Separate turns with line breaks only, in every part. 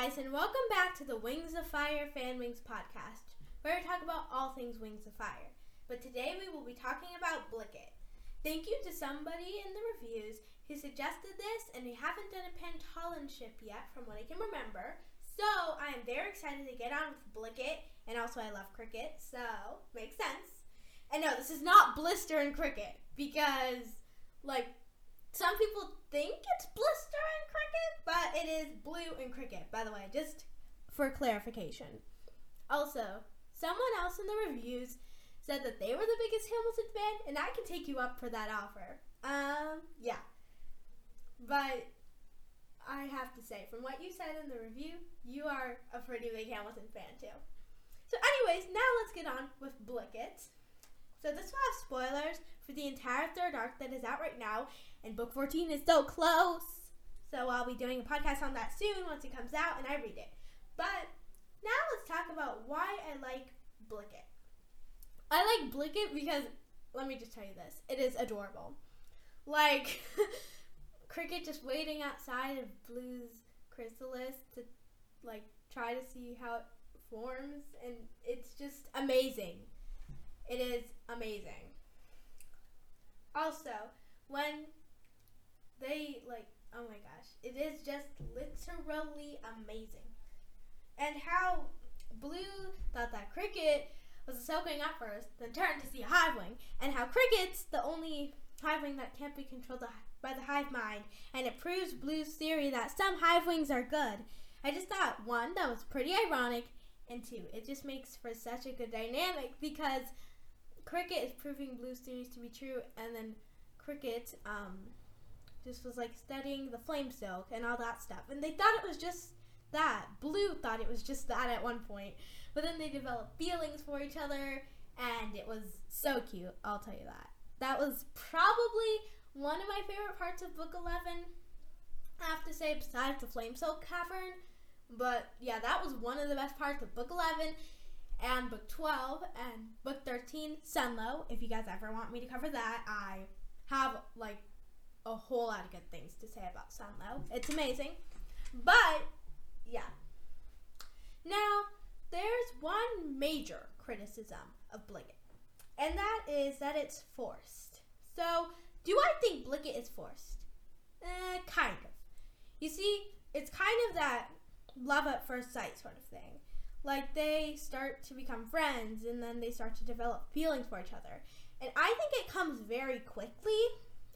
guys, and welcome back to the Wings of Fire Fan Wings podcast, where we talk about all things Wings of Fire. But today we will be talking about Blicket. Thank you to somebody in the reviews who suggested this, and we haven't done a Pantalan ship yet, from what I can remember. So I am very excited to get on with Blicket, and also I love cricket, so makes sense. And no, this is not Blister and cricket because, like, some people think it's Blister but it is blue and cricket. By the way, just for clarification. Also, someone else in the reviews said that they were the biggest Hamilton fan, and I can take you up for that offer. Um, yeah. But I have to say, from what you said in the review, you are a pretty big Hamilton fan too. So, anyways, now let's get on with Blicket. So this will have spoilers for the entire third arc that is out right now, and book 14 is so close. So I'll be doing a podcast on that soon once it comes out and I read it. But now let's talk about why I like Blicket. I like Blicket because let me just tell you this. It is adorable. Like Cricket just waiting outside of Blue's chrysalis to like try to see how it forms and it's just amazing. It is amazing. Also, when they like oh my gosh, it is just literally amazing. And how Blue thought that Cricket was a Silkwing at first, then turned to see a Hivewing, and how Cricket's the only Hivewing that can't be controlled by the hive mind, and it proves Blue's theory that some Hivewings are good. I just thought one that was pretty ironic, and two, it just makes for such a good dynamic because Cricket is proving Blue's theories to be true, and then Cricket um, just was like studying the flame silk and all that stuff. And they thought it was just that. Blue thought it was just that at one point. But then they developed feelings for each other, and it was so cute, I'll tell you that. That was probably one of my favorite parts of Book 11. I have to say, besides the Flame Silk Cavern. But yeah, that was one of the best parts of Book 11 and book 12 and book 13 sunlow if you guys ever want me to cover that i have like a whole lot of good things to say about sunlow it's amazing. But yeah. Now there's one major criticism of blicket and that is that it's forced. So do i think blicket is forced? Eh, kind of. You see it's kind of that love at first sight sort of thing. Like they start to become friends and then they start to develop feelings for each other. And I think it comes very quickly.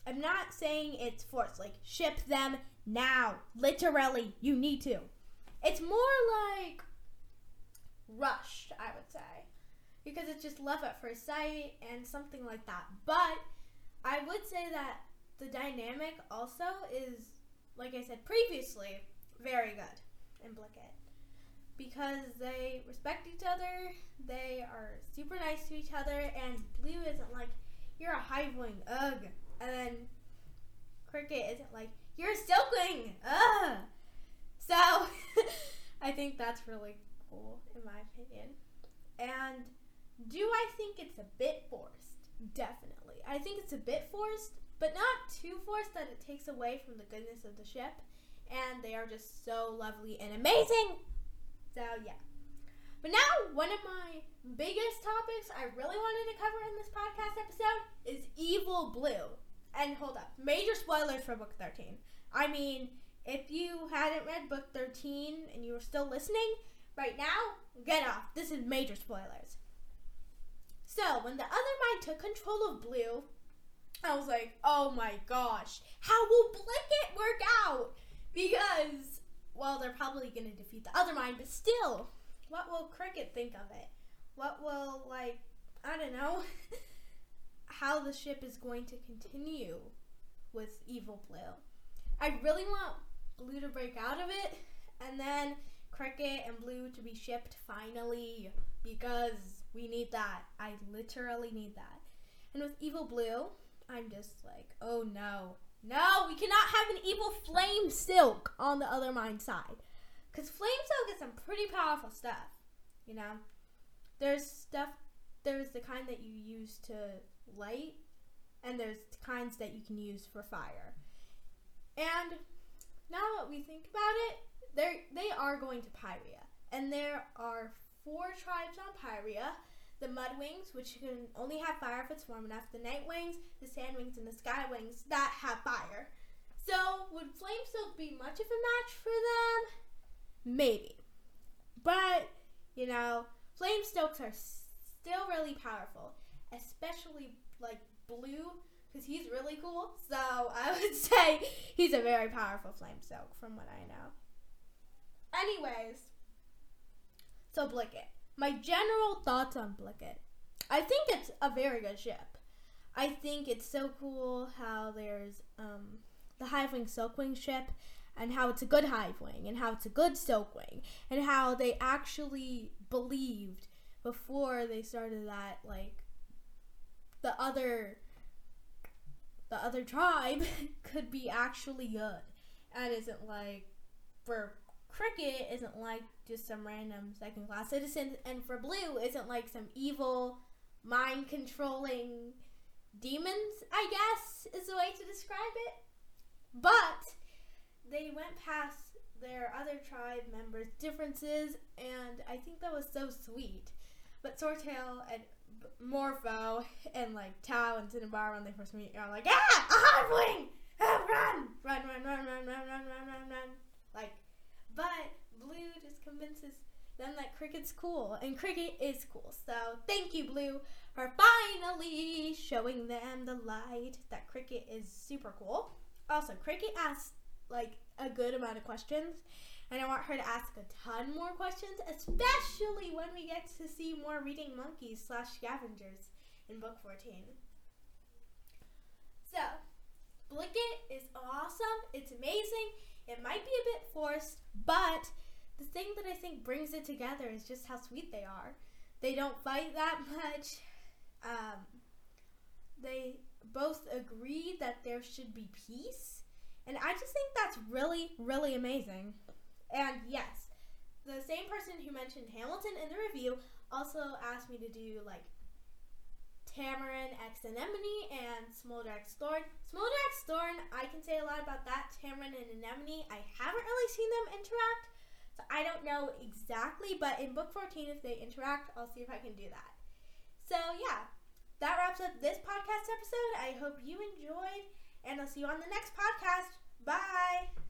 I'm not saying it's forced, like ship them now. Literally, you need to. It's more like rushed, I would say. Because it's just love at first sight and something like that. But I would say that the dynamic also is, like I said previously, very good in Blicket because they respect each other. They are super nice to each other, and Blue isn't like you're a Hivewing, ugh, and then Cricket isn't like you're a Silkwing, ugh. So I think that's really cool in my opinion. And do I think it's a bit forced? Definitely. I think it's a bit forced, but not too forced that it takes away from the goodness of the ship. And they are just so lovely and amazing. So yeah. But now, one of my biggest topics I really wanted to cover in this podcast episode is Evil Blue. And hold up, major spoilers for book 13. I mean, if you hadn't read book 13 and you were still listening, right now, get off. This is major spoilers. So, when the other mind took control of Blue, I was like, oh my gosh, how will Blicket work out? Because well, they're probably going to defeat the other mind, but still, what will Cricket think of it? What will, like, I don't know, how the ship is going to continue with Evil Blue. I really want Blue to break out of it, and then Cricket and Blue to be shipped finally, because we need that. I literally need that. And with Evil Blue, I'm just like, oh no, no, we cannot have an evil flame silk on the other mind side. Because flame silk is some pretty powerful stuff. You know? There's stuff, there's the kind that you use to light, and there's kinds that you can use for fire. And now that we think about it, they are going to Pyria, and there are four tribes on Pyria. The Mudwings, which can only have fire if it's warm enough. The Nightwings, the Sandwings, and the Skywings that have fire. So would Flamesilk be much of a match for them? Maybe, but you know, Flamesilks are still really powerful, especially like Blue because he's really cool. So I would say he's a very powerful Flamesilk from what I know. Anyways, so Blicket. My general thoughts on Blicket. I think it's a very good ship. I think it's so cool how there's um, the Hivewing Silkwing ship and how it's a good Hivewing and how it's a good Silkwing and how they actually believed before they started that like the other the other tribe could be actually good. And isn't like for cricket isn't like just some random second class citizen. And for blue isn't like some evil mind controlling demons i guess is the way to describe it. But they went past their other tribe members differences and i think that was so sweet but Swordtail and Morpho and like Tao and Cinnabar when they first meet are like, ah, I'm Wing! Oh, run! run! Run, run, run, run, run, run, run, run, Like, but Blue just convinces them that Cricket's cool, and Cricket is cool. So thank you, Blue, for finally showing them the light that Cricket is super cool. Also, Cricket asks like a good amount of questions, and I want her to ask a ton more questions, especially when we get to see more reading monkeys slash scavengers in book 14. So, Blicket is awesome. It's amazing. It might be a bit forced, but the thing that I think brings it together is just how sweet they are. They don't fight that much. Um, they both agree that there should be peace. And I just think that's really, really amazing. And yes, the same person who mentioned Hamilton in the review also asked me to do like Tamarin X Anemone and Smolder X Thorn. Smolder X Thorn, I can say a lot about that. Tamarin and Anemone, I haven't really seen them interact, so I don't know exactly, but in book 14, if they interact, I'll see if I can do that. So, yeah, that wraps up this podcast episode. I hope you enjoyed, and I'll see you on the next podcast. Bye!